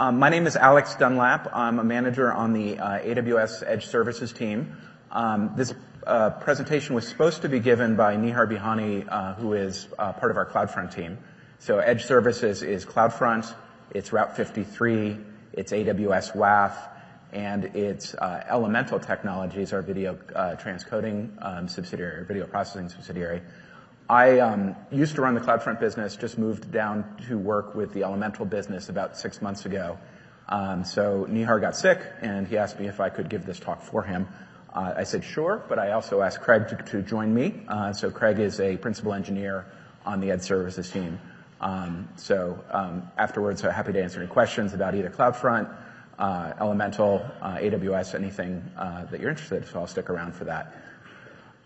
Um, my name is Alex Dunlap. I'm a manager on the uh, AWS Edge Services team. Um, this uh, presentation was supposed to be given by Nihar Bihani, uh, who is part of our CloudFront team. So Edge Services is CloudFront, it's Route 53, it's AWS WAF, and it's Elemental Technologies, our video transcoding um, subsidiary, video processing subsidiary. I um, used to run the CloudFront business, just moved down to work with the Elemental business about six months ago. Um, so Nihar got sick, and he asked me if I could give this talk for him. Uh, I said sure, but I also asked Craig to, join me. Uh, so Craig is a principal engineer on the Edge Services team. Um, so afterwards, I'm happy to answer any questions about either CloudFront, uh, Elemental, uh, AWS, anything uh, that you're interested. So I'll stick around for that.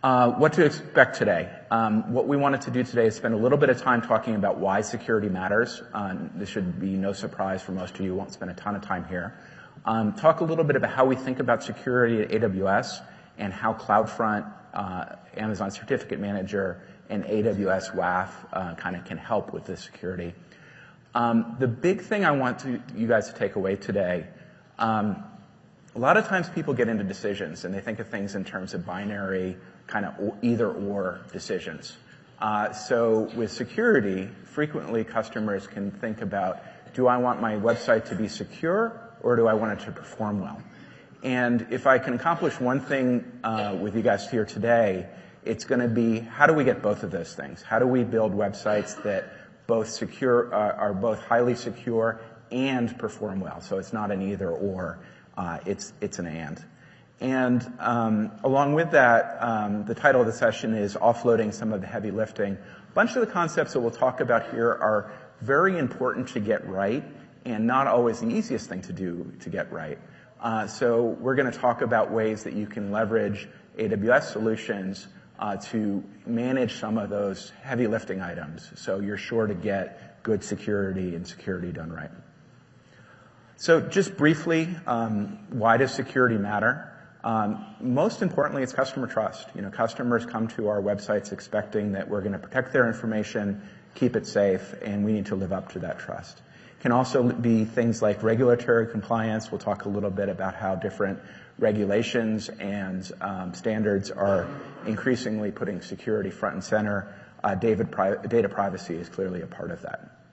Uh, what to expect today. Um, what we wanted to do today is spend a little bit of time talking about why security matters. Um, this should be no surprise for most of you. We Won't spend a ton of time here. Um, talk a little bit about how we think about security at AWS and how CloudFront, uh, Amazon Certificate Manager, and AWS WAF uh, kind of can help with this security. Um, the big thing I want you guys to take away today a lot of times people get into decisions and they think of things in terms of binary kind of either or decisions. Uh, so with security, frequently customers can think about, do I want my website to be secure or do I want it to perform well? And if I can accomplish one thing uh, with you guys here today, it's going to be how do we get both of those things? How do we build websites that both secure uh, are both highly secure and perform well? So it's not an either or, uh, it's it's an and. And um, along with that, um, the title of the session is offloading some of the heavy lifting. A bunch of the concepts that we'll talk about here are very important to get right and not always the easiest thing to do to get right. Uh, so we're going to talk about ways that you can leverage AWS solutions uh, to manage some of those heavy lifting items so you're sure to get good security and security done right. So just briefly, um, why does security matter? Um, most importantly, it's customer trust. You know, customers come to our websites expecting that we're going to protect their information, keep it safe, and we need to live up to that trust. It can also be things like regulatory compliance. We'll talk a little bit about how different regulations and um, standards are increasingly putting security front and center. Uh, data privacy is clearly a part of that.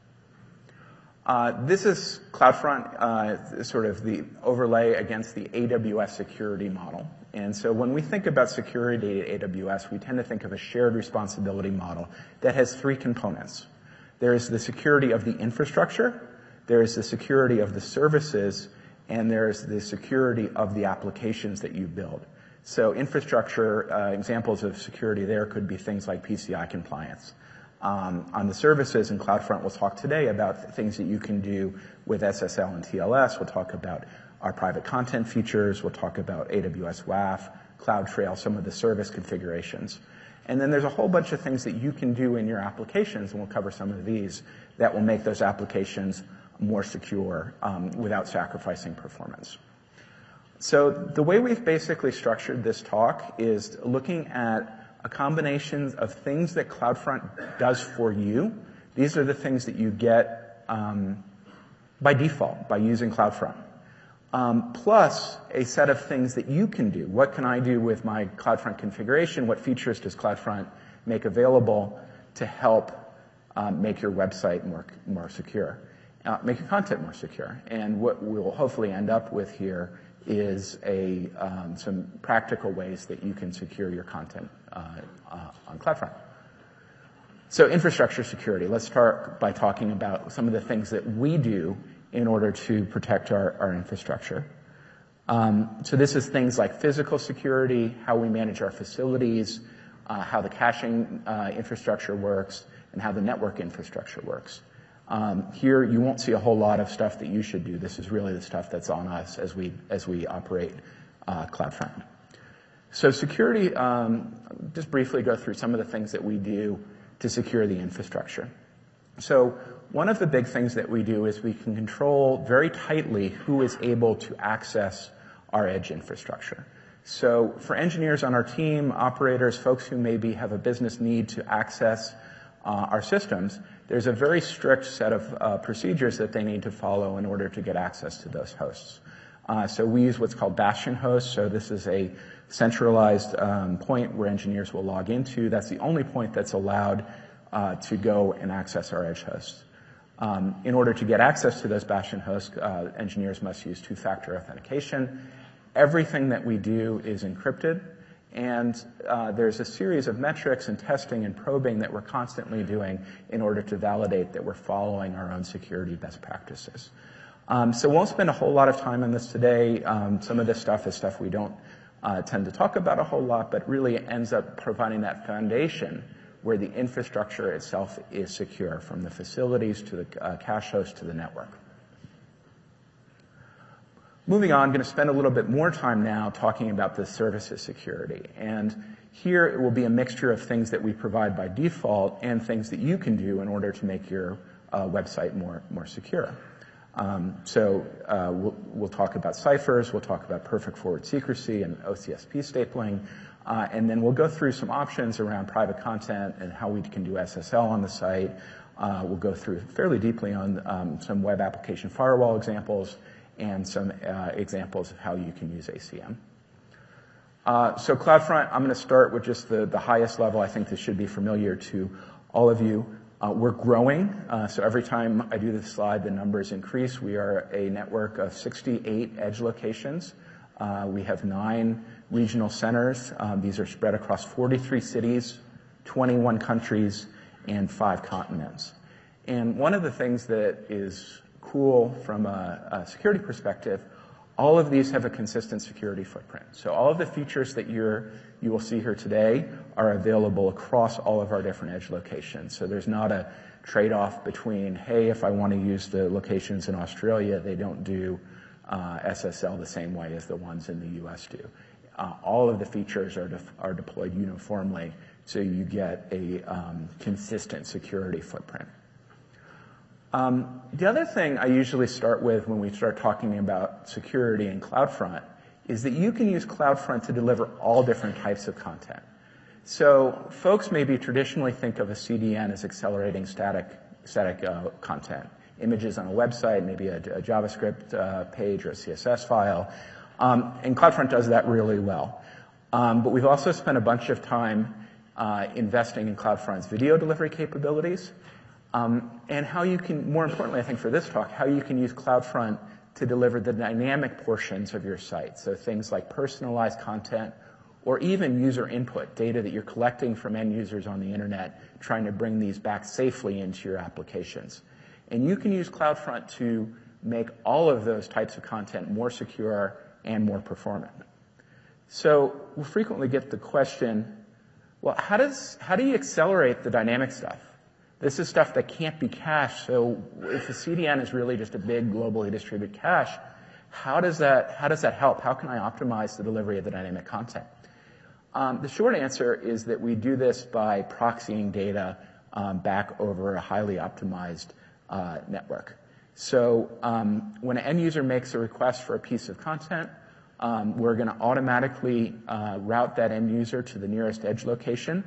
Uh, this is CloudFront, uh, sort of the overlay against the AWS security model. And so when we think about security at AWS, we tend to think of a shared responsibility model that has three components. There is the security of the infrastructure, there is the security of the services, and there's the security of the applications that you build. So infrastructure, uh, examples of security there could be things like PCI compliance. Um, on the services and CloudFront, we'll talk today about things that you can do with SSL and TLS. We'll talk about our private content features. We'll talk about AWS WAF, CloudTrail, some of the service configurations. And then there's a whole bunch of things that you can do in your applications, and we'll cover some of these, that will make those applications more secure um, without sacrificing performance. So the way we've basically structured this talk is looking at a combination of things that CloudFront does for you. These are the things that you get um, by default by using CloudFront. Um, plus a set of things that you can do. What can I do with my CloudFront configuration? What features does CloudFront make available to help um, make your website more, more secure, uh, make your content more secure? And what we'll hopefully end up with here is a, um, some practical ways that you can secure your content on CloudFront. So infrastructure security. Let's start by talking about some of the things that we do in order to protect our, our infrastructure. Um, so this is things like physical security, how we manage our facilities, uh, how the caching uh, infrastructure works, and how the network infrastructure works. Um, here, you won't see a whole lot of stuff that you should do. This is really the stuff that's on us as we as we operate uh, CloudFront. So security, um, just briefly go through some of the things that we do to secure the infrastructure. So one of the big things that we do is we can control very tightly who is able to access our edge infrastructure. So for engineers on our team, operators, folks who maybe have a business need to access uh, our systems, there's a very strict set of uh, procedures that they need to follow in order to get access to those hosts. Uh, so we use what's called bastion hosts. So this is a centralized um, point where engineers will log into. That's the only point that's allowed uh, to go and access our edge hosts. Um, in order to get access to those bastion hosts, uh, engineers must use two-factor authentication. Everything that we do is encrypted, and uh, there's a series of metrics and testing and probing that we're constantly doing in order to validate that we're following our own security best practices. Um, so we won't spend a whole lot of time on this today. Um, some of this stuff is stuff we don't uh, tend to talk about a whole lot, but really ends up providing that foundation where the infrastructure itself is secure, from the facilities to the uh, cache host to the network. Moving on, I'm going to spend a little bit more time now talking about the services security. And here it will be a mixture of things that we provide by default and things that you can do in order to make your uh, website more, more secure. Um, so uh, we'll, we'll, talk about ciphers, we'll talk about perfect forward secrecy and OCSP stapling, uh, and then we'll go through some options around private content and how we can do SSL on the site. Uh, we'll go through fairly deeply on um, some web application firewall examples and some uh, examples of how you can use ACM. Uh, so CloudFront, I'm going to start with just the, the highest level. I think this should be familiar to all of you. Uh, we're growing, uh, so every time I do this slide, the numbers increase. We are a network of 68 edge locations. Uh, we have nine regional centers. These are spread across 43 cities, 21 countries, and five continents. And one of the things that is cool from a security perspective, all of these have a consistent security footprint. So all of the features that you're, you will see here today are available across all of our different edge locations. So there's not a trade-off between, hey, if I want to use the locations in Australia, they don't do uh, SSL the same way as the ones in the US do. Uh, all of the features are, def- are deployed uniformly, so you get a um, consistent security footprint. Um, the other thing I usually start with when we start talking about security in CloudFront is that you can use CloudFront to deliver all different types of content. So folks maybe traditionally think of a CDN as accelerating static, static uh, content images on a website, maybe a, a JavaScript uh, page or a CSS file. Um, and CloudFront does that really well. Um, but we've also spent a bunch of time uh, investing in CloudFront's video delivery capabilities, um, and how you can, more importantly, I think for this talk, how you can use CloudFront to deliver the dynamic portions of your site. So things like personalized content or even user input, data that you're collecting from end users on the internet, trying to bring these back safely into your applications. And you can use CloudFront to make all of those types of content more secure and more performant. So we'll frequently get the question, well, how does, how do you accelerate the dynamic stuff? This is stuff that can't be cached. So if the CDN is really just a big globally distributed cache, how does that, how does that help? How can I optimize the delivery of the dynamic content? Um, the short answer is that we do this by proxying data um, back over a highly optimized uh, network. So um, when an end user makes a request for a piece of content, um, we're going to automatically uh, route that end user to the nearest edge location.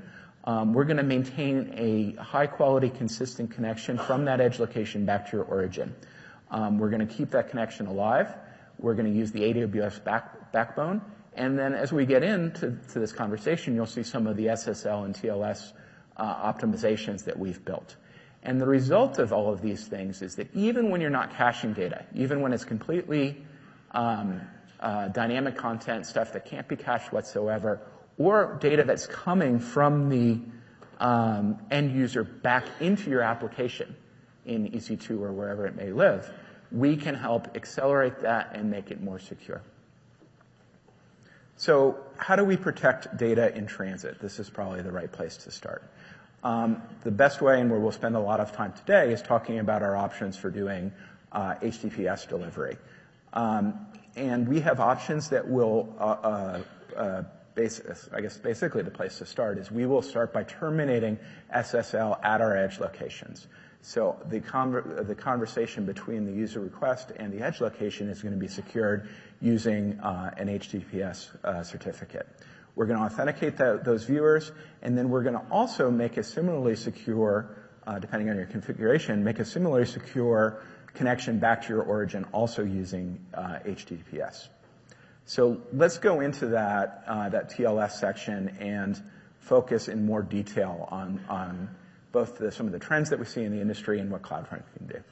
Um, we're going to maintain a high quality, consistent connection from that edge location back to your origin. Um, we're going to keep that connection alive. We're going to use the AWS back, backbone. And then as we get into to this conversation, you'll see some of the SSL and TLS uh, optimizations that we've built. And the result of all of these things is that even when you're not caching data, even when it's completely um, uh, dynamic content, stuff that can't be cached whatsoever, or data that's coming from the um, end user back into your application in EC2 or wherever it may live, we can help accelerate that and make it more secure. So how do we protect data in transit? This is probably the right place to start. Um, the best way, and where we'll spend a lot of time today, is talking about our options for doing uh, HTTPS delivery. Um, and we have options that will, uh, uh, uh I guess basically the place to start is we will start by terminating SSL at our edge locations. So the, conver- the conversation between the user request and the edge location is going to be secured using uh, an HTTPS uh, certificate. We're going to authenticate the, those viewers, and then we're going to also make a similarly secure uh, depending on your configuration, make a similarly secure connection back to your origin also using uh, HTTPS. So let's go into that, uh, TLS section and focus in more detail on, both some of the trends that we see in the industry and what CloudFront can do.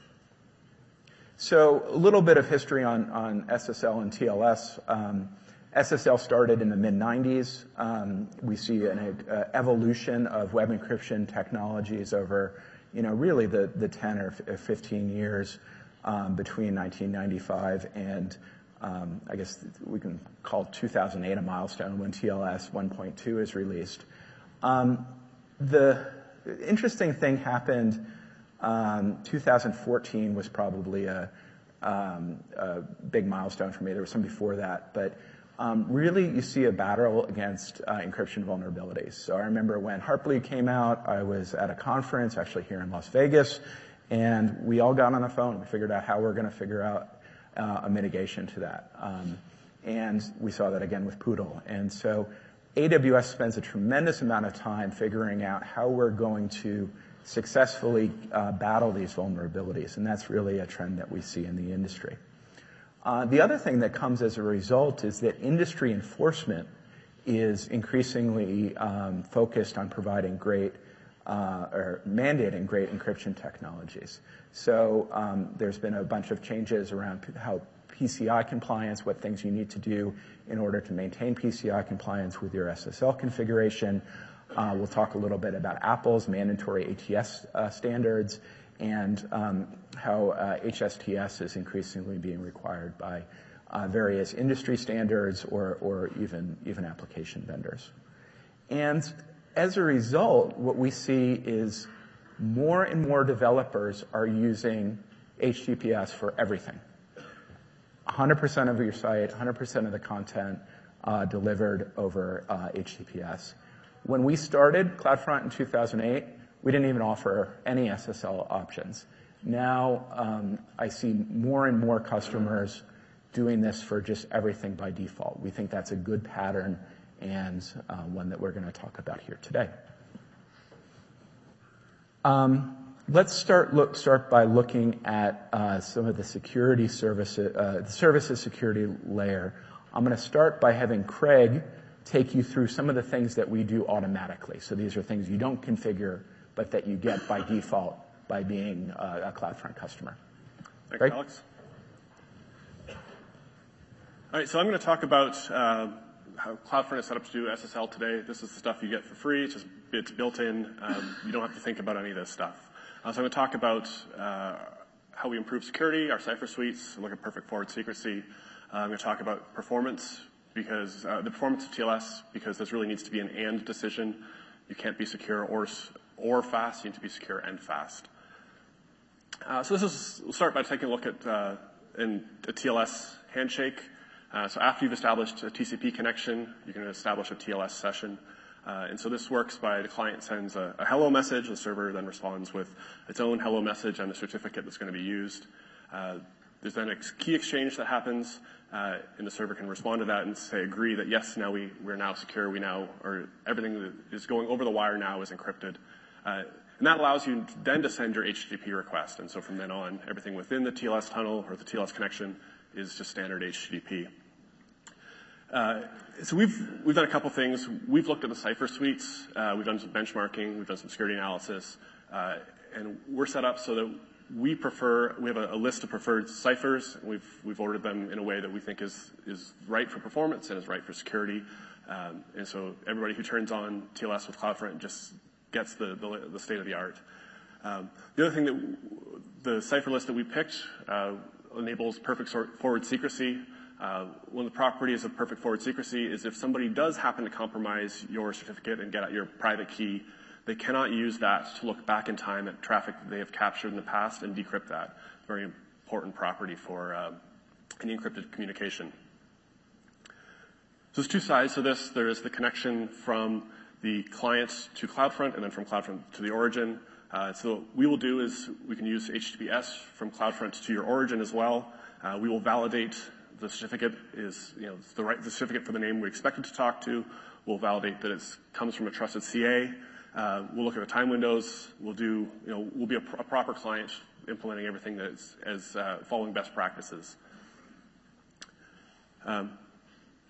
So a little bit of history on, SSL and TLS. Um, SSL started in the mid-90s. Um, we see an uh, evolution of web encryption technologies over, you know, really the, the 10 or 15 years um, between 1995 and um, I guess we can call 2008 a milestone when TLS 1.2 is released. Um, the interesting thing happened. Um, 2014 was probably a, big milestone for me. There was some before that, but really you see a battle against uh, encryption vulnerabilities. So I remember when Heartbleed came out, I was at a conference actually here in Las Vegas, and we all got on the phone. We figured out how we're going to figure out a mitigation to that. Um, and we saw that again with Poodle. And so AWS spends a tremendous amount of time figuring out how we're going to successfully uh, battle these vulnerabilities, and that's really a trend that we see in the industry. Uh, the other thing that comes as a result is that industry enforcement is increasingly um, focused on providing great uh, or mandating great encryption technologies. So um, there's been a bunch of changes around how PCI compliance, what things you need to do in order to maintain PCI compliance with your SSL configuration. Uh, we'll talk a little bit about Apple's mandatory ATS uh, standards and um, how uh, HSTS is increasingly being required by uh, various industry standards or, or even, even application vendors. And as a result, what we see is more and more developers are using HTTPS for everything. 100% of your site, 100% of the content uh, delivered over uh, HTTPS. When we started CloudFront in 2008, we didn't even offer any SSL options. Now, um, I see more and more customers doing this for just everything by default. We think that's a good pattern and uh, one that we're going to talk about here today. Um, let's start look, start by looking at uh, some of the security services, uh, the services security layer. I'm going to start by having Craig take you through some of the things that we do automatically. So these are things you don't configure, but that you get by default by being uh, a CloudFront customer. Thanks, Craig? Alex. All right, so I'm going to talk about uh, how CloudFront is set up to do SSL today. This is the stuff you get for free. It's just it's built in. Um, you don't have to think about any of this stuff. Uh, so I'm going to talk about uh, how we improve security, our cipher suites, look at perfect forward secrecy. Uh, I'm going to talk about performance because uh, the performance of TLS because this really needs to be an and decision. You can't be secure or or fast. You need to be secure and fast. Uh, so this is we'll start by taking a look at uh, in a TLS handshake. Uh, so after you've established a TCP connection, you can establish a TLS session. Uh, and so this works by the client sends a, hello message, the server then responds with its own hello message and the certificate that's going to be used. Uh, there's then a key exchange that happens, uh, and the server can respond to that and say agree that yes, now we, we're now secure, we now, or everything that is going over the wire now is encrypted. Uh, and that allows you then to send your HTTP request. And so from then on, everything within the TLS tunnel or the TLS connection is just standard HTTP. Uh, so we've done a couple things. We've looked at the cipher suites. Uh, we've done some benchmarking. We've done some security analysis. Uh, and we're set up so that we prefer. We have a list of preferred ciphers. We've ordered them in a way that we think is right for performance and is right for security. Um, and so everybody who turns on TLS with CloudFront just gets the state-of-the-art. Um, the other thing that the cipher list that we picked enables perfect forward secrecy. Uh, one of the properties of perfect forward secrecy is if somebody does happen to compromise your certificate and get at your private key, they cannot use that to look back in time at traffic that they have captured in the past and decrypt that. Very important property for uh, any encrypted communication. So there's two sides to this. There is the connection from the client to CloudFront and then from CloudFront to the origin. Uh, so what we will do is we can use HTTPS from CloudFront to your origin as well. Uh, we will validate the certificate is, you know, the right the certificate for the name we expect it to talk to. We'll validate that it comes from a trusted CA. Uh, we'll look at the time windows. We'll do, you know, we'll be a proper client implementing everything that's as uh, following best practices. Um,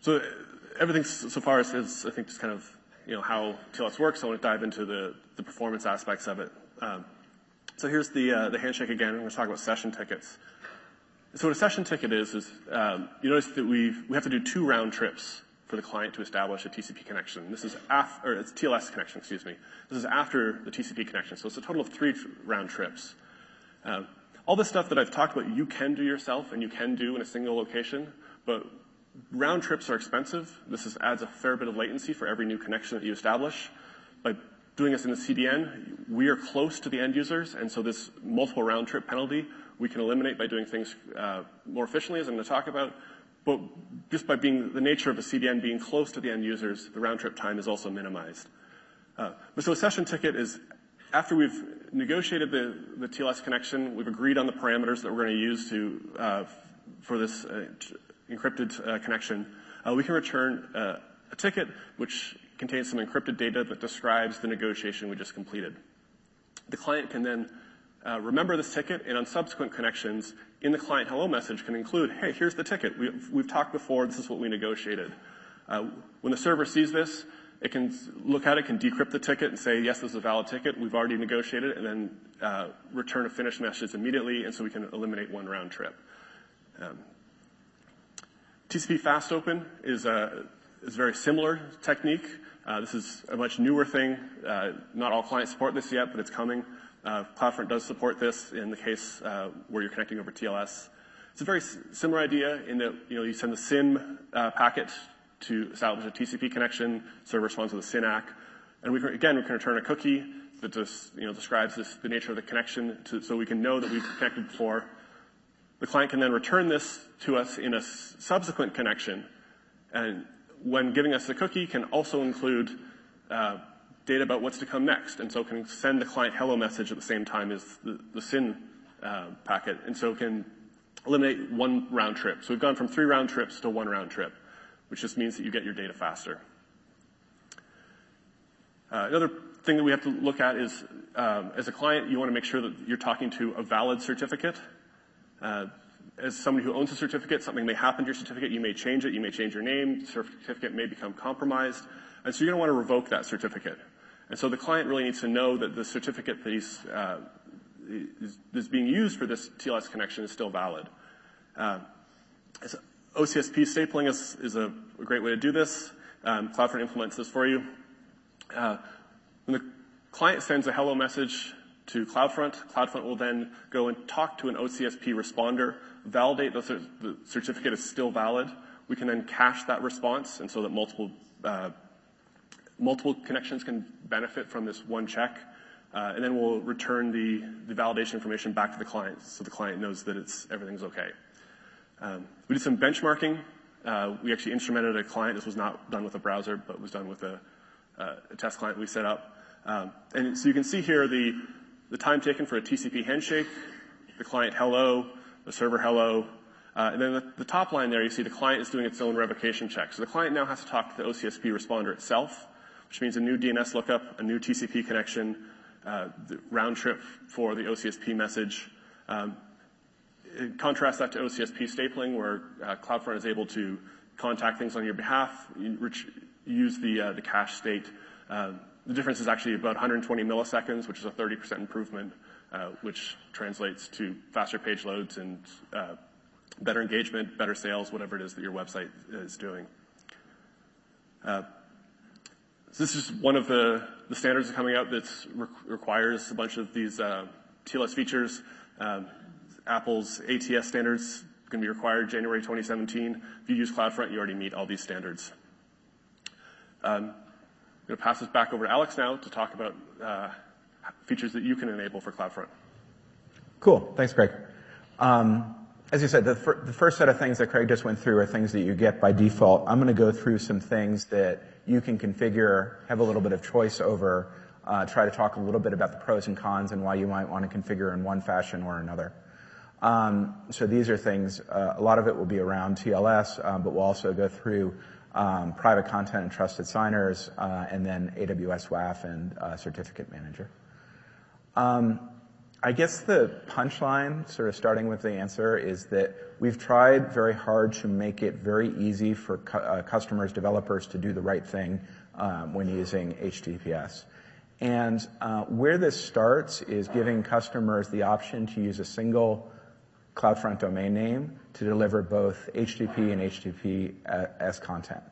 so everything so far is, I think, just kind of, you know, how TLS works. I want to dive into the the performance aspects of it. Um, so here's the uh, handshake again. I'm going to talk about session tickets. So what a session ticket is, is um, you notice that we we have to do two round trips for the client to establish a TCP connection. This is or it's TLS connection, excuse me. This is after the TCP connection, so it's a total of three round trips. All the stuff that I've talked about, you can do yourself, and you can do in a single location, but round trips are expensive. This adds a fair bit of latency for every new connection that you establish. By doing this in the CDN, we are close to the end users, and so this multiple round trip penalty, we can eliminate by doing things uh, more efficiently, as I'm going to talk about. But just by being the nature of a CDN being close to the end users, the round trip time is also minimized. Uh, but so a session ticket is after we've negotiated the TLS connection, we've agreed on the parameters that we're going to use to uh, for this encrypted connection, we can return a ticket which contains some encrypted data that describes the negotiation we just completed. The client can then Uh, remember this ticket, and on subsequent connections in the client hello message can include, "Hey, here's the ticket. We've talked before. This is what we negotiated." Uh, when the server sees this, it can look at it, can decrypt the ticket and say, "Yes, this is a valid ticket. We've already negotiated," and then uh, return a finished message immediately, and so we can eliminate one round trip. Um, TCP Fast Open is a is very similar technique. This is a much newer thing. Not all clients support this yet, but it's coming. Uh, CloudFront does support this in the case uh, where you're connecting over TLS. It's a very similar idea in that, you know, you send the SYN uh, packet to establish a TCP connection, server responds with a SYN ACK, and we can, again, we can return a cookie that just, you know, describes this, the nature of the connection so we can know that we've connected before. The client can then return this to us in a subsequent connection, and when giving us the cookie, can also include data about what's to come next, and so can send the client hello message at the same time as the SYN uh, packet, and so it can eliminate one round trip. So we've gone from three round trips to one round trip, which just means that you get your data faster. Uh, another thing that we have to look at is, um, as a client, you want to make sure that you're talking to a valid certificate. Uh, as somebody who owns a certificate, something may happen to your certificate, you may change it, you may change your name, the certificate may become compromised, and so you're going to want to revoke that certificate. And so the client really needs to know that the certificate that he's uh, is being used for this TLS connection is still valid. Uh, As OCSP stapling is a great way to do this. Um, CloudFront implements this for you. Uh, when the client sends a hello message to CloudFront, CloudFront will then go and talk to an OCSP responder, validate that the certificate is still valid. We can then cache that response, and so that multiple connections can benefit from this one check. Uh, and then we'll return the validation information back to the client, so the client knows that it's everything's okay. Um, we did some benchmarking. Uh, we actually instrumented a client. This was not done with a browser, but was done with a test client we set up. Um, and so you can see here the time taken for a TCP handshake, the client hello, the server hello, uh, and then the top line there, you see the client is doing its own revocation check. So the client now has to talk to the OCSP responder itself, which means a new DNS lookup, a new TCP connection, uh, the round trip for the OCSP message. Um, contrast that to OCSP stapling, where uh, CloudFront is able to contact things on your behalf, use uh, the cache state. The difference is actually about 120 milliseconds, which is a 30% improvement, which translates to faster page loads and better engagement, better sales, whatever it is that your website is doing. This is one of the standards coming out that requires a bunch of these uh, TLS features. Um, Apple's ATS standards going to be required January 2017. If you use CloudFront, you already meet all these standards. Um, I'm going to pass this back over to Alex now to talk about uh, features that you can enable for CloudFront. Cool. Thanks, Craig. As you said, the first set of things that Craig just went through are things that you get by default. I'm going to go through some things that you can configure, have a little bit of choice over, try to talk a little bit about the pros and cons and why you might want to configure in one fashion or another. So these are things, a lot of it will be around TLS, but we'll also go through um, private content and trusted signers, uh, and then AWS WAF and uh, Certificate Manager. Um, I guess the punchline, sort of starting with the answer, is that we've tried very hard to make it very easy for cu- uh, customers, developers to do the right thing um, when using HTTPS. And uh, where this starts is giving customers the option to use a single CloudFront domain name to deliver both HTTP and HTTPS content.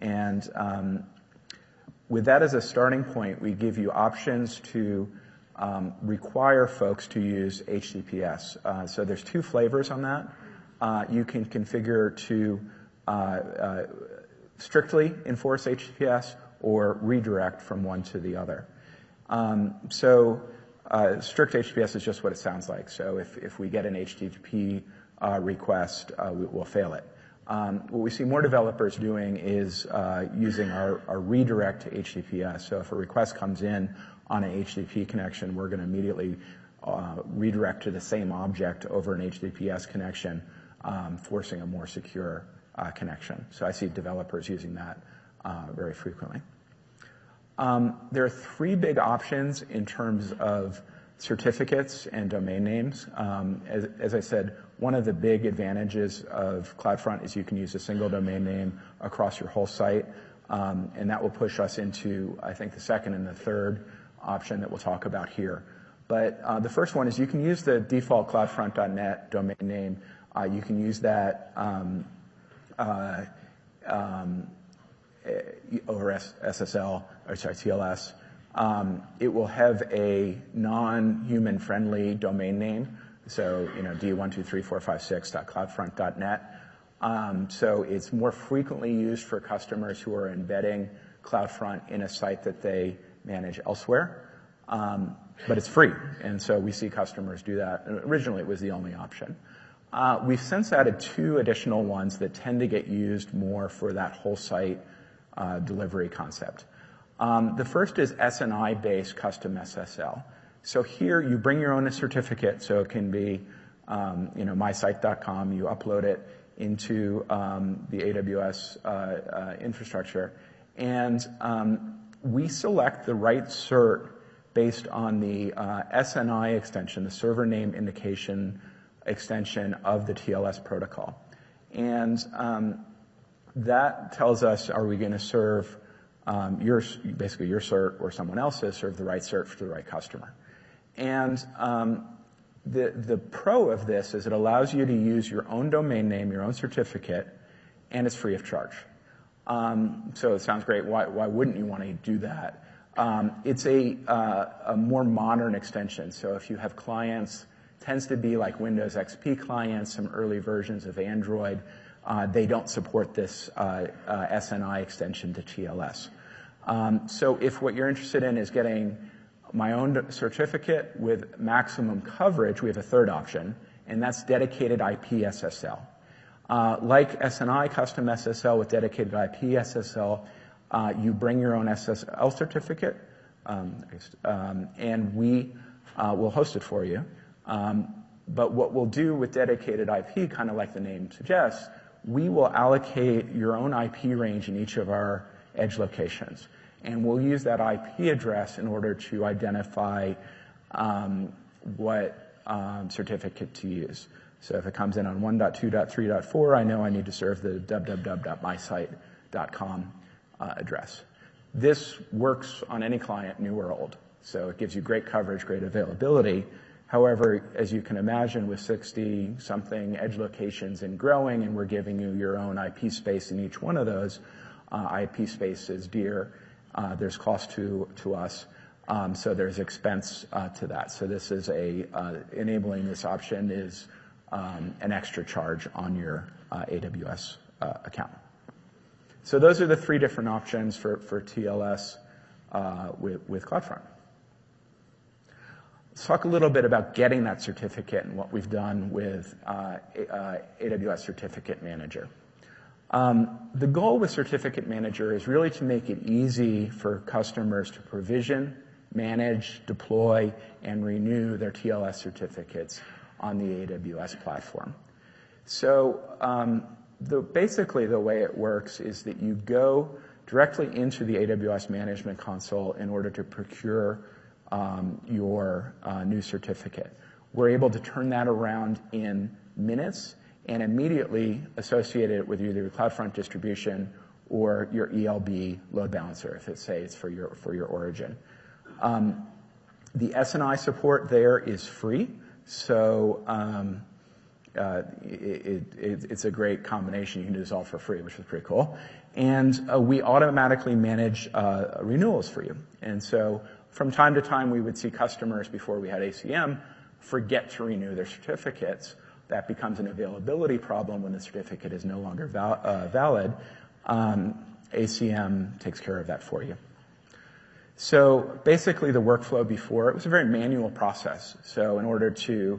And um, with that as a starting point, we give you options to um, require folks to use HTTPS. Uh, so there's two flavors on that. Uh, you can configure to uh, strictly enforce HTTPS or redirect from one to the other. Um, so strict HTTPS is just what it sounds like. So if we get an HTTP request, we'll fail it. Um, what we see more developers doing is using our redirect to HTTPS. So if a request comes in on an HTTP connection, we're going to immediately uh, redirect to the same object over an HTTPS connection, um, forcing a more secure uh, connection. So I see developers using that uh, very frequently. Um, there are three big options in terms of certificates and domain names. Um, as, as, I said, one of the big advantages of CloudFront is you can use a single domain name across your whole site, um, and that will push us into, I think, the second and the third option that we'll talk about here. But uh, the first one is you can use the default cloudfront.net domain name. Uh, you can use that um, uh, um, over SSL, or sorry, TLS. Um, it will have a non-human friendly domain name. So, you know, d12345.cloudfront.net. Um, so it's more frequently used for customers who are embedding CloudFront in a site that they manage elsewhere. Um, but it's free, and so we see customers do that. Originally, it was the only option. Uh, we've since added two additional ones that tend to get used more for that whole site uh, delivery concept. Um, the first is SNI-based custom SSL. So here you bring your own certificate, so it can be, um, you know, mysite.com. You upload it into the AWS uh, infrastructure, and we select the right cert based on the uh, SNI extension, the server name indication extension of the TLS protocol. And um, that tells us, are we going to serve um, your, basically your cert or someone else's, serve the right cert for the right customer. And um, the, the pro of this is it allows you to use your own domain name, your own certificate, and it's free of charge. Um, so it sounds great. Why, why wouldn't you want to do that? Um, it's a, uh, a more modern extension. So if you have clients, tends to be like Windows XP clients, some early versions of Android. Uh, they don't support this uh, SNI extension to TLS. Um, so if what you're interested in is getting my own certificate with maximum coverage, we have a third option, and that's dedicated IP SSL. Uh, like SNI custom SSL with dedicated IP SSL, uh, you bring your own SSL certificate, um, um, and we uh, will host it for you. Um, but what we'll do with dedicated IP, kind of like the name suggests, we will allocate your own IP range in each of our edge locations. And we'll use that IP address in order to identify um, what um, certificate to use. So if it comes in on 1.2.3.4, I know I need to serve the www.mysite.com uh, address. This works on any client, new or old, so it gives you great coverage, great availability. However, as you can imagine, with 60-something edge locations and growing, and we're giving you your own IP space in each one of those, uh, IP space is dear. Uh, there's cost to to us, um, so there's expense to that. So this is a enabling this option is an extra charge on your uh, AWS uh, account. So those are the three different options for TLS uh, with CloudFront. Let's talk a little bit about getting that certificate and what we've done with AWS Certificate Manager. Um, the goal with Certificate Manager is really to make it easy for customers to provision, manage, deploy, and renew their TLS certificates on the AWS platform. So um, basically, the way it works is that you go directly into the AWS Management Console in order to procure um, your uh, new certificate. We're able to turn that around in minutes and immediately associate it with either your CloudFront distribution or your ELB load balancer, if it's, say, it's for your origin. Um, the SNI support there is free, so um, uh, it's a great combination. You can do this all for free, which is pretty cool. And uh, we automatically manage uh, renewals for you. And so from time to time, we would see customers, before we had ACM, forget to renew their certificates. That becomes an availability problem when the certificate is no longer valid. Um, ACM takes care of that for you. So basically, the workflow before, it was a very manual process. So in order to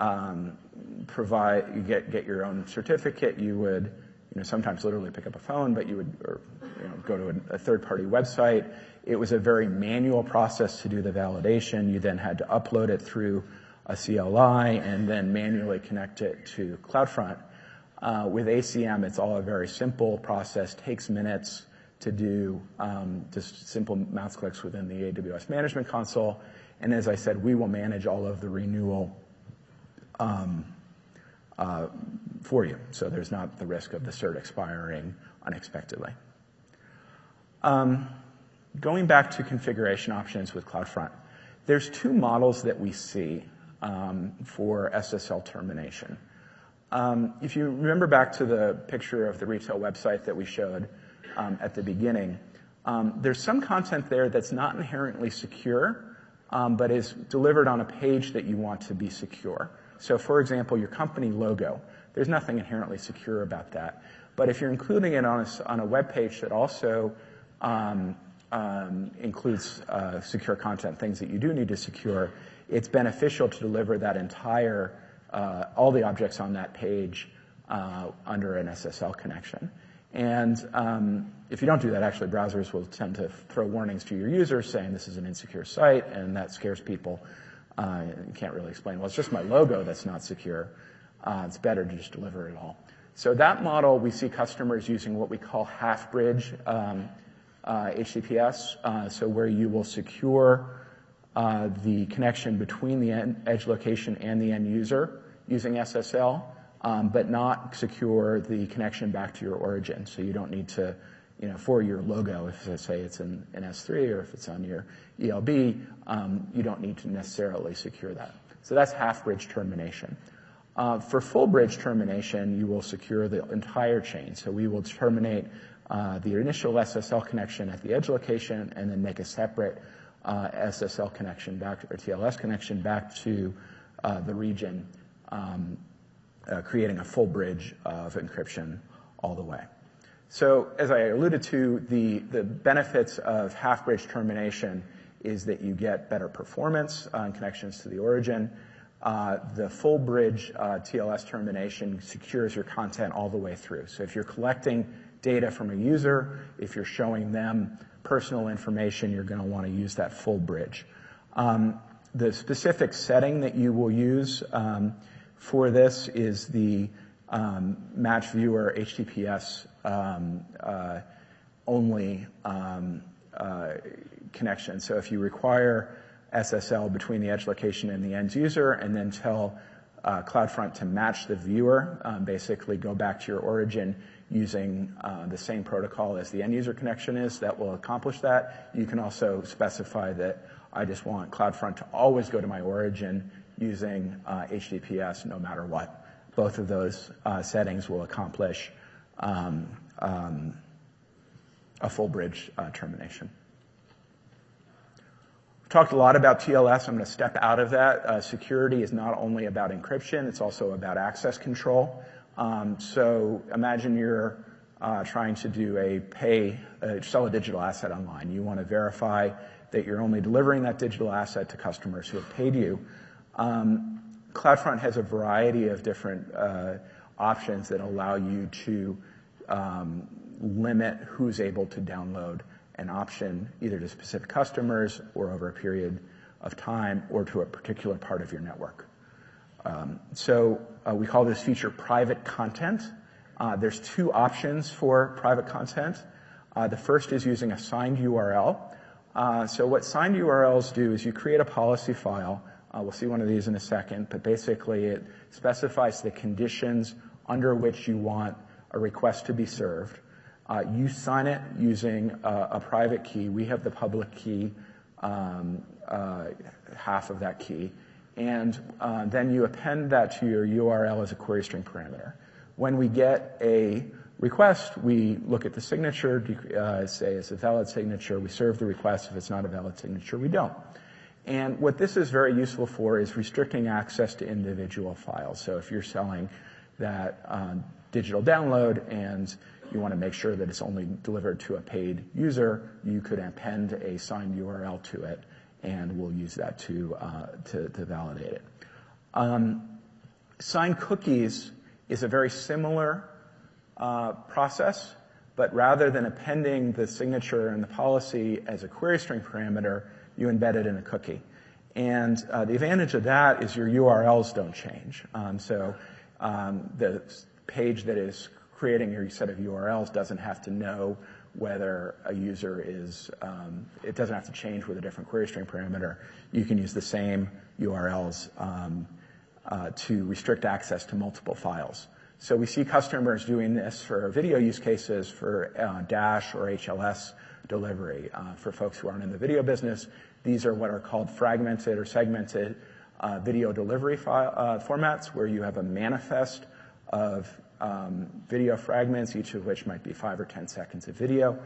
um, provide, get get your own certificate, you would, you know, sometimes literally pick up a phone, but you would, or, you know, go to a third-party website. It was a very manual process to do the validation. You then had to upload it through a CLI and then manually connect it to CloudFront. With ACM, it's all a very simple process, takes minutes to do, um, just simple mouse clicks within the AWS Management Console. And as I said, we will manage all of the renewal um, uh, for you, so there's not the risk of the cert expiring unexpectedly. Um, going back to configuration options with CloudFront, there's two models that we see for SSL termination. If you remember back to the picture of the retail website that we showed Um, at the beginning, um, there's some content there that's not inherently secure, um, but is delivered on a page that you want to be secure. So, for example, your company logo, there's nothing inherently secure about that. But if you're including it on a web page that also includes uh, secure content, things that you do need to secure, it's beneficial to deliver that entire uh, all the objects on that page uh, under an SSL connection. Um, if you don't do that, actually, browsers will tend to throw warnings to your users saying, "This is an insecure site," and that scares people. Uh, you can't really explain, "Well, it's just my logo that's not secure." Uh, it's better to just deliver it all. So that model, we see customers using what we call half-bridge um, uh, HTTPS. So where you will secure the connection between the edge location and the end user using SSL, Um, but not secure the connection back to your origin. So you don't need to, you know, for your logo, if, let's say, it's in an S3 or if it's on your ELB, um, you don't need to necessarily secure that. So that's half-bridge termination. Uh, for full-bridge termination, you will secure the entire chain. So we will terminate uh, the initial SSL connection at the edge location and then make a separate uh, SSL connection back, or TLS connection back to the region, um, Uh, creating a full bridge of encryption all the way. So as I alluded to, the benefits of half-bridge termination is that you get better performance on connections to the origin. Uh, the full bridge uh, TLS termination secures your content all the way through. So if you're collecting data from a user, if you're showing them personal information, you're gonna wanna use that full bridge. Um, the specific setting that you will use um, for this is the um, match viewer HTTPS um, uh, only um, uh, connection. So if you require SSL between the edge location and the end user, and then tell uh, CloudFront to match the viewer, basically go back to your origin using the same protocol as the end user connection is, that will accomplish that. You can also specify that I just want CloudFront to always go to my origin using uh, HTTPS, no matter what. Both of those uh, settings will accomplish um, um, a full bridge uh, termination. We've talked a lot about TLS. I'm gonna step out of that. Security is not only about encryption, it's also about access control. Um, so imagine you're trying to do a pay, sell a digital asset online. You wanna verify that you're only delivering that digital asset to customers who have paid you. CloudFront has a variety of different options that allow you to limit who's able to download an option, either to specific customers or over a period of time, or to a particular part of your network. So we call this feature Private Content. Uh, there's two options for private content. Uh, the first is using a signed URL. Uh, so what signed URLs do is you create a policy file. Uh, we'll see one of these in a second, but basically it specifies the conditions under which you want a request to be served. Uh, you sign it using a, private key. We have the public key, um, uh, half of that key. And then you append that to your URL as a query string parameter. When we get a request, we look at the signature, say it's a valid signature, we serve the request. If it's not a valid signature, we don't. And what this is very useful for is restricting access to individual files. So if you're selling that uh, digital download and you want to make sure that it's only delivered to a paid user, you could append a signed URL to it, and we'll use that to uh, validate it. Um, signed cookies is a very similar uh, process, but rather than appending the signature and the policy as a query string parameter, you embed it in a cookie. And uh, the advantage of that is your URLs don't change. Um, so um, the page that is creating your set of URLs doesn't have to know whether a user is, um, it doesn't have to change with a different query string parameter. You can use the same URLs um, uh, to restrict access to multiple files. So we see customers doing this for video use cases for uh, Dash or HLS delivery. Uh, for folks who aren't in the video business, these are what are called fragmented or segmented uh, video delivery file, uh, formats where you have a manifest of um, video fragments, each of which might be five or 10 seconds of video.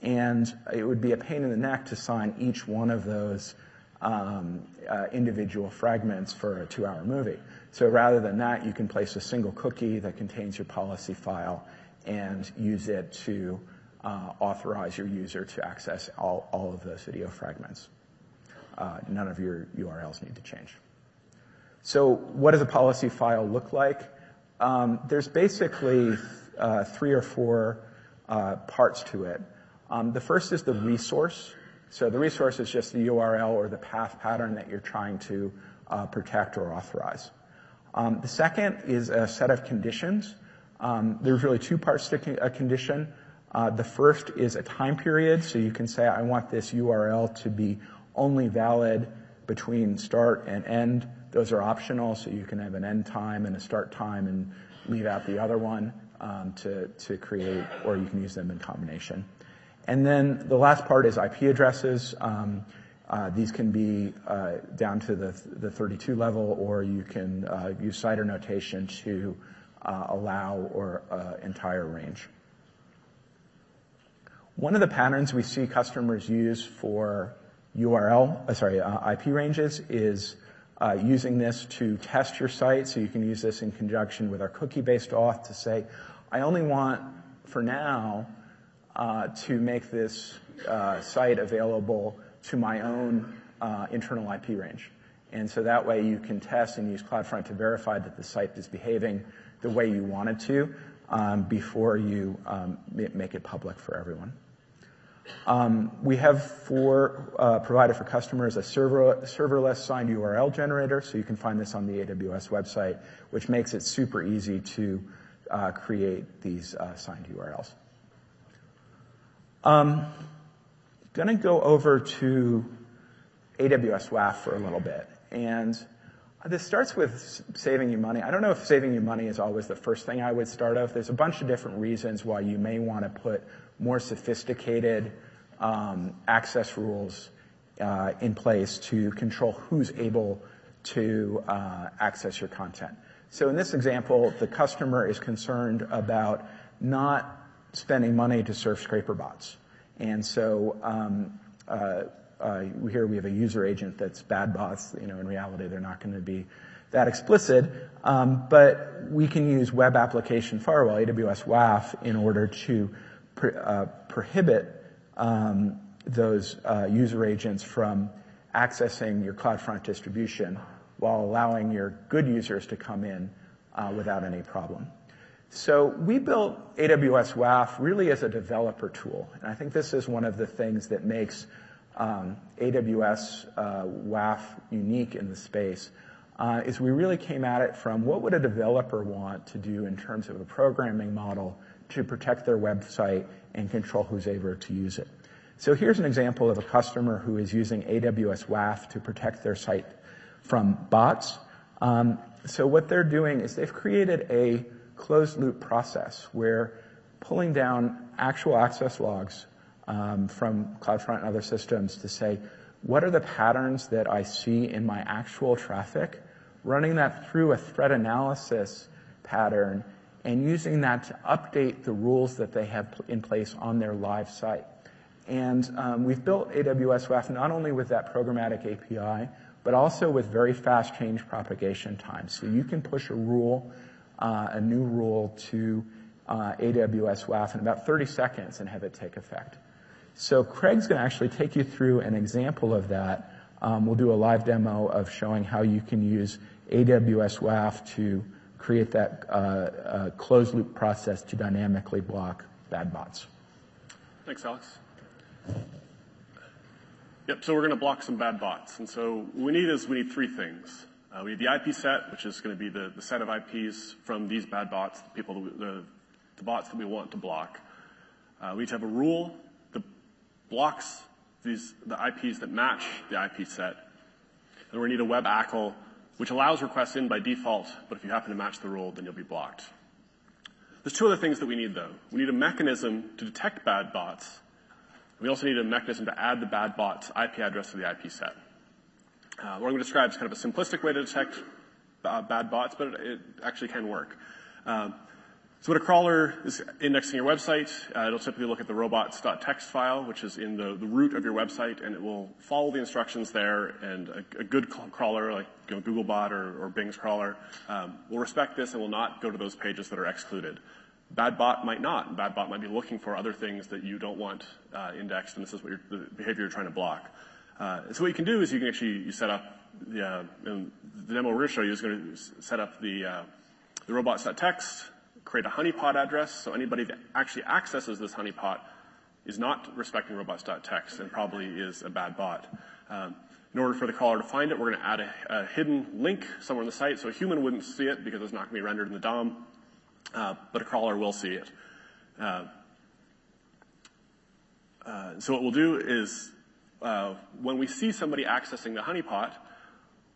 And it would be a pain in the neck to sign each one of those um, uh, individual fragments for a two-hour movie. So rather than that, you can place a single cookie that contains your policy file and use it to uh, authorize your user to access all, all of those video fragments. Uh, none of your URLs need to change. So what does a policy file look like? Um, there's basically uh, three or four uh, parts to it. Um, the first is the resource. So the resource is just the URL or the path pattern that you're trying to uh, protect or authorize. Um, the second is a set of conditions. Um, there's really two parts to a condition. Uh, the first is a time period, so you can say, I want this URL to be only valid between start and end. Those are optional, so you can have an end time and a start time and leave out the other one um, to, to create, or you can use them in combination. And then the last part is IP addresses. Um, uh, these can be uh, down to the, the 32 level, or you can uh, use CIDR notation to allow or entire range. One of the patterns we see customers use for URL, sorry, IP ranges is using this to test your site. So you can use this in conjunction with our cookie-based auth to say, I only want, for now, to make this site available to my own uh, internal IP range. And so that way you can test and use CloudFront to verify that the site is behaving the way you want it to um, before you um, make it public for everyone. Um, we have for uh, provided for customers a server, serverless signed URL generator, so you can find this on the AWS website, which makes it super easy to uh, create these uh, signed URLs. Um, going to go over to AWS WAF for a little bit. And this starts with saving you money. I don't know if saving you money is always the first thing I would start off. There's a bunch of different reasons why you may want to put more sophisticated um, access rules uh, in place to control who's able to uh, access your content. So in this example, the customer is concerned about not spending money to serve scraper bots. And so um, uh, here we have a user agent that's bad bots. You know, in reality, they're not going to be that explicit. Um, but we can use web application firewall, AWS WAF, in order to uh, prohibit um, those user agents from accessing your CloudFront distribution while allowing your good users to come in without any problem. So we built AWS WAF really as a developer tool. And I think this is one of the things that makes um, AWS uh, WAF unique in the space. uh, is we really came at it from what would a developer want to do in terms of a programming model to protect their website and control who's able to use it. So here's an example of a customer who is using AWS WAF to protect their site from bots. Um, so what they're doing is they've created a closed loop process where pulling down actual access logs um, from CloudFront and other systems to say, what are the patterns that I see in my actual traffic? Running that through a threat analysis pattern and using that to update the rules that they have in place on their live site. And um, we've built AWS WAF not only with that programmatic API, but also with very fast change propagation time. So you can push a rule, uh, a new rule to uh, AWS WAF in about 30 seconds and have it take effect. So Craig's going to actually take you through an example of that. Um, we'll do a live demo of showing how you can use AWS WAF to create that uh, uh, closed loop process to dynamically block bad bots. Thanks, Alex. Yep, so we're going to block some bad bots. And so what we need is we need three things. Uh, we need the IP set, which is going to be the, the set of IPs from these bad bots, the people, the, the bots that we want to block. Uh, we need to have a rule that blocks these, the IPs that match the IP set. And we need a web ACL, which allows requests in by default, but if you happen to match the rule, then you'll be blocked. There's two other things that we need though. We need a mechanism to detect bad bots we also need a mechanism to add the bad bot's IP address to the IP set. Uh, what I'm going to describe is kind of a simplistic way to detect uh, bad bots, but it actually can work. Um, so when a crawler is indexing your website, uh, it'll typically look at the robots.txt file, which is in the, the, root of your website, and it will follow the instructions there. And a, a good crawler, like you know, Googlebot or, or Bing's crawler, um, will respect this and will not go to those pages that are excluded. Bad bot might not. Bad bot might be looking for other things that you don't want uh, indexed, and this is what the behavior you're trying to block. Uh, so what you can do is you can actually you set up the, uh, the demo we're going to show you is going to set up the uh, the robots.txt, create a honeypot address, so anybody that actually accesses this honeypot is not respecting robots.txt and probably is a bad bot. Um, in order for the crawler to find it, we're going to add a, a, hidden link somewhere on the site so a human wouldn't see it because it's not going to be rendered in the DOM. Uh, but a crawler will see it. Uh, uh, so what we'll do is when we see somebody accessing the honeypot,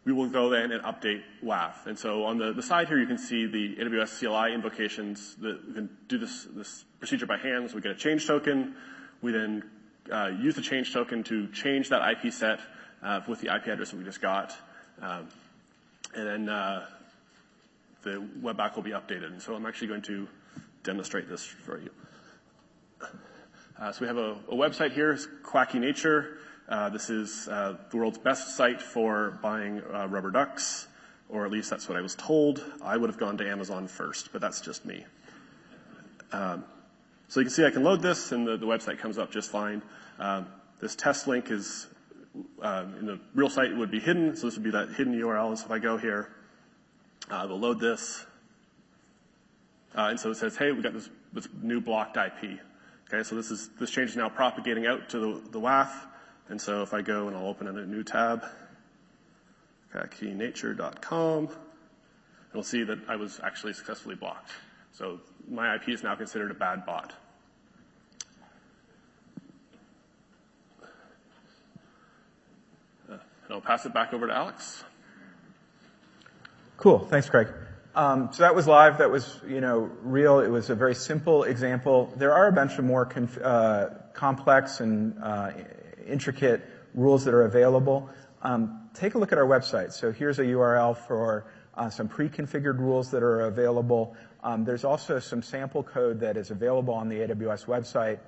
we will go then and update WAF. And so on the, the side here, you can see the AWS CLI invocations that we can do this, this procedure by hand. So we get a change token. We then uh, use the change token to change that IP set uh, with the IP address that we just got. Um, and then uh, the web ACL will be updated. And so I'm actually going to demonstrate this for you. Uh, so we have a, a website here, it's Quacky Nature. Uh, this is uh, the world's best site for buying uh, rubber ducks, or at least that's what I was told. I would have gone to Amazon first, but that's just me. Um, so you can see I can load this, and the, website comes up just fine. Um, this test link is uh, in the real site it would be hidden, so this would be that hidden URL. So if I go here, we'll load this. And so it says, hey, we got this, new blocked IP. Okay, so this is, this change is now propagating out to the WAF. And so if I go and I'll open in a new tab, quackynature.com, you'll see that I was actually successfully blocked. So my IP is now considered a bad bot. Uh, and I'll pass it back over to Alex. Cool. Thanks, Craig. Um, so that was live. That was, you know, real. It was a very simple example. There are a bunch of more conf- uh, complex and uh, intricate rules that are available. Um, take a look at our website. So here's a URL for uh, some pre-configured rules that are available. Um, there's also some sample code that is available on the AWS website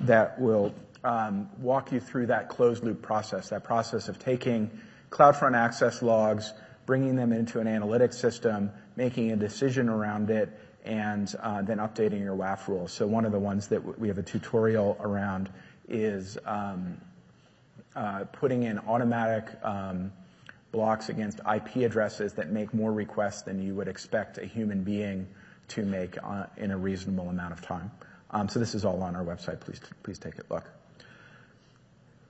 that will um, walk you through that closed loop process, that process of taking CloudFront access logs, bringing them into an analytics system, making a decision around it, and uh, then updating your WAF rules. So one of the ones that we have a tutorial around is um, putting in automatic um, blocks against IP addresses that make more requests than you would expect a human being to make uh, in a reasonable amount of time. Um, so this is all on our website. Please, please take a look.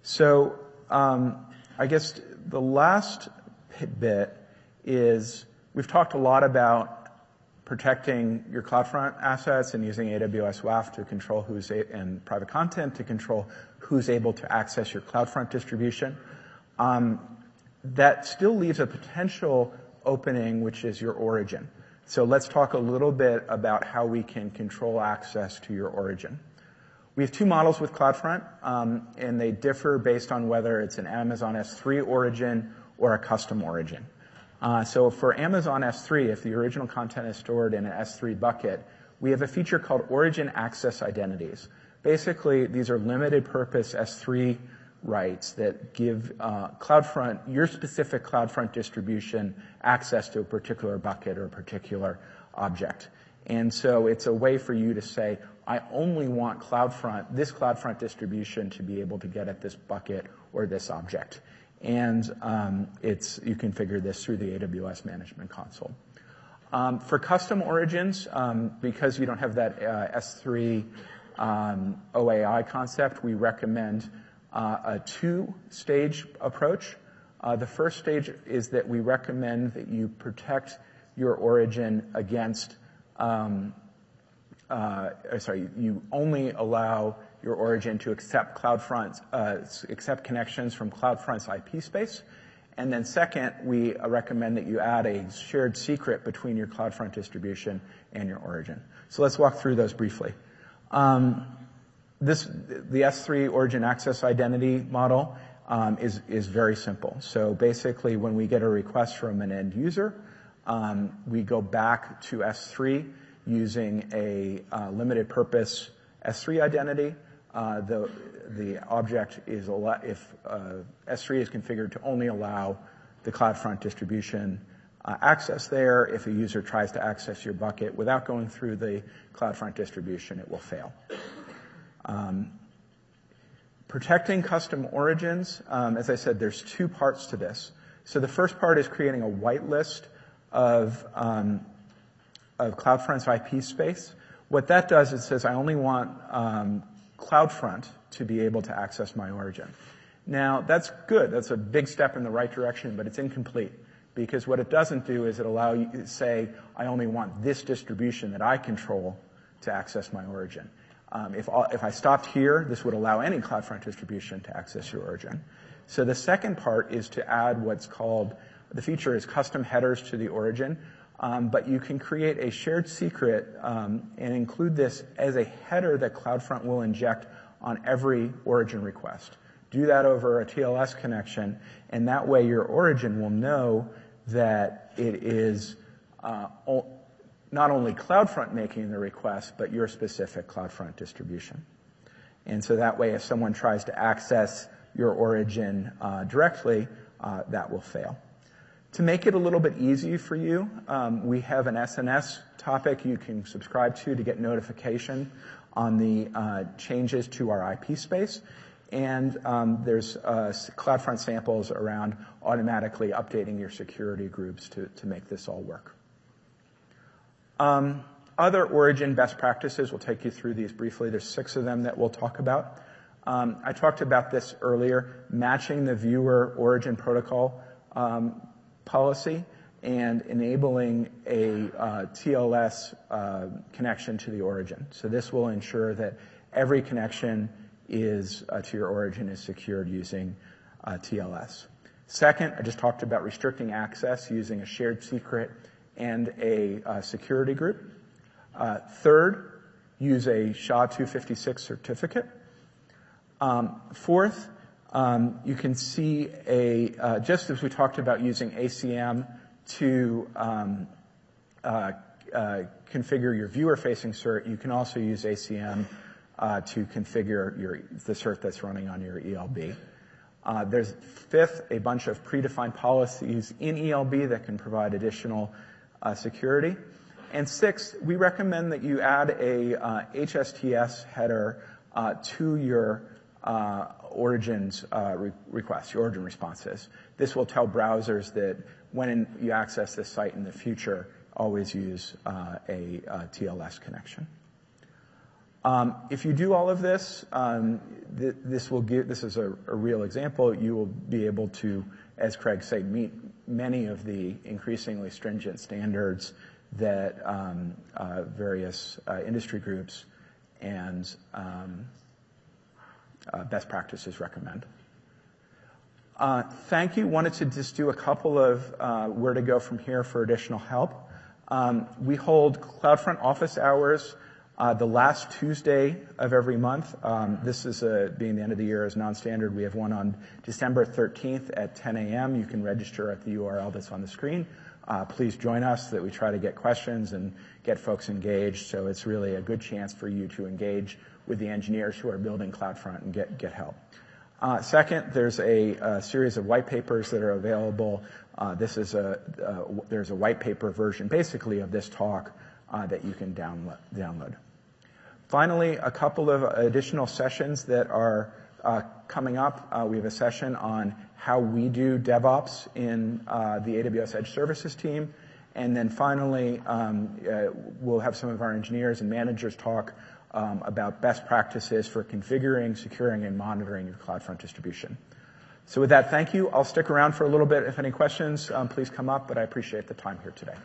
So um, I guess the last bit is we've talked a lot about protecting your CloudFront assets and using AWS WAF to control who's and private content to control who's able to access your CloudFront distribution. Um, that still leaves a potential opening, which is your origin. So let's talk a little bit about how we can control access to your origin. We have two models with CloudFront, um, and they differ based on whether it's an Amazon S3 origin or a custom origin. Uh, so for Amazon S3, if the original content is stored in an S3 bucket, we have a feature called Origin Access Identities. Basically, these are limited purpose S3 rights that give uh, CloudFront, your specific CloudFront distribution, access to a particular bucket or a particular object. And so it's a way for you to say, I only want CloudFront, this CloudFront distribution to be able to get at this bucket or this object. And um, it's you configure this through the AWS Management Console. Um, for custom origins, um, because you don't have that uh, S3 um, OAI concept, we recommend uh, a two-stage approach. Uh, the first stage is that we recommend that you protect your origin against, um, uh, sorry, you only allow your origin to accept CloudFront, accept connections from CloudFront's IP space. And then second, we recommend that you add a shared secret between your CloudFront distribution and your origin. So let's walk through those briefly. Um, this, the S3 origin access identity model um, is, is very simple. So basically, when we get a request from an end user, um, we go back to S3 using a uh, limited purpose S3 identity. Uh, the, the object is, if uh, S3 is configured to only allow the CloudFront distribution uh, access there, if a user tries to access your bucket without going through the CloudFront distribution, it will fail. Um, protecting custom origins, um, as I said, there's two parts to this. So the first part is creating a whitelist of um, of CloudFront's IP space. What that does is says I only want um, CloudFront to be able to access my origin. Now that's good. That's a big step in the right direction, but it's incomplete because what it doesn't do is it allow you to say I only want this distribution that I control to access my origin. Um, if, all, if I stopped here, this would allow any CloudFront distribution to access your origin. So the second part is to add what's called, the feature is custom headers to the origin, um, but you can create a shared secret um, and include this as a header that CloudFront will inject on every origin request. Do that over a TLS connection, and that way your origin will know that it is uh, not only CloudFront making the request, but your specific CloudFront distribution. And so that way, if someone tries to access your origin uh, directly, uh, that will fail. To make it a little bit easier for you, um, we have an SNS topic you can subscribe to to get notification on the uh, changes to our IP space. And um, there's uh, CloudFront samples around automatically updating your security groups to, to make this all work. Um, other origin best practices, we'll take you through these briefly. There's six of them that we'll talk about. Um, I talked about this earlier, matching the viewer origin protocol um, policy and enabling a uh, TLS uh, connection to the origin. So this will ensure that every connection is uh, to your origin is secured using uh, TLS. Second, I just talked about restricting access using a shared secret and a uh, security group. Third, use a SHA-256 certificate. Um, fourth, um, you can see a, just as we talked about using ACM to um, configure your viewer-facing cert, you can also use ACM to configure your, the cert that's running on your ELB. there's fifth, a bunch of predefined policies in ELB that can provide additional uh, security. And sixth, we recommend that you add a uh, HSTS header uh, to your uh, origins uh, re- requests, your origin responses. This will tell browsers that when you access this site in the future, always use uh, a, a, TLS connection. Um, if you do all of this, um, th- this will give. This is a, real example. You will be able to, as Craig said, meet many of the increasingly stringent standards that um, uh, various uh, industry groups and uh, best practices recommend. Thank you. Wanted to just do a couple of where to go from here for additional help. We hold CloudFront office hours uh, the last Tuesday of every month. Um, this is a, being the end of the year is non-standard. We have one on December 13th at 10 a.m. You can register at the URL that's on the screen. Uh, please join us so that we try to get questions and get folks engaged. So it's really a good chance for you to engage with the engineers who are building CloudFront and get, get help. Uh, second, there's a, a, series of white papers that are available. Uh, this is a uh, there's a white paper version, basically, of this talk uh, that you can download. download. Finally, a couple of additional sessions that are uh, coming up. Uh, we have a session on how we do DevOps in the AWS Edge Services team. And then finally, um, we'll have some of our engineers and managers talk um, about best practices for configuring, securing, and monitoring your CloudFront distribution. So with that, thank you. I'll stick around for a little bit. If any questions, um, please come up, but I appreciate the time here today.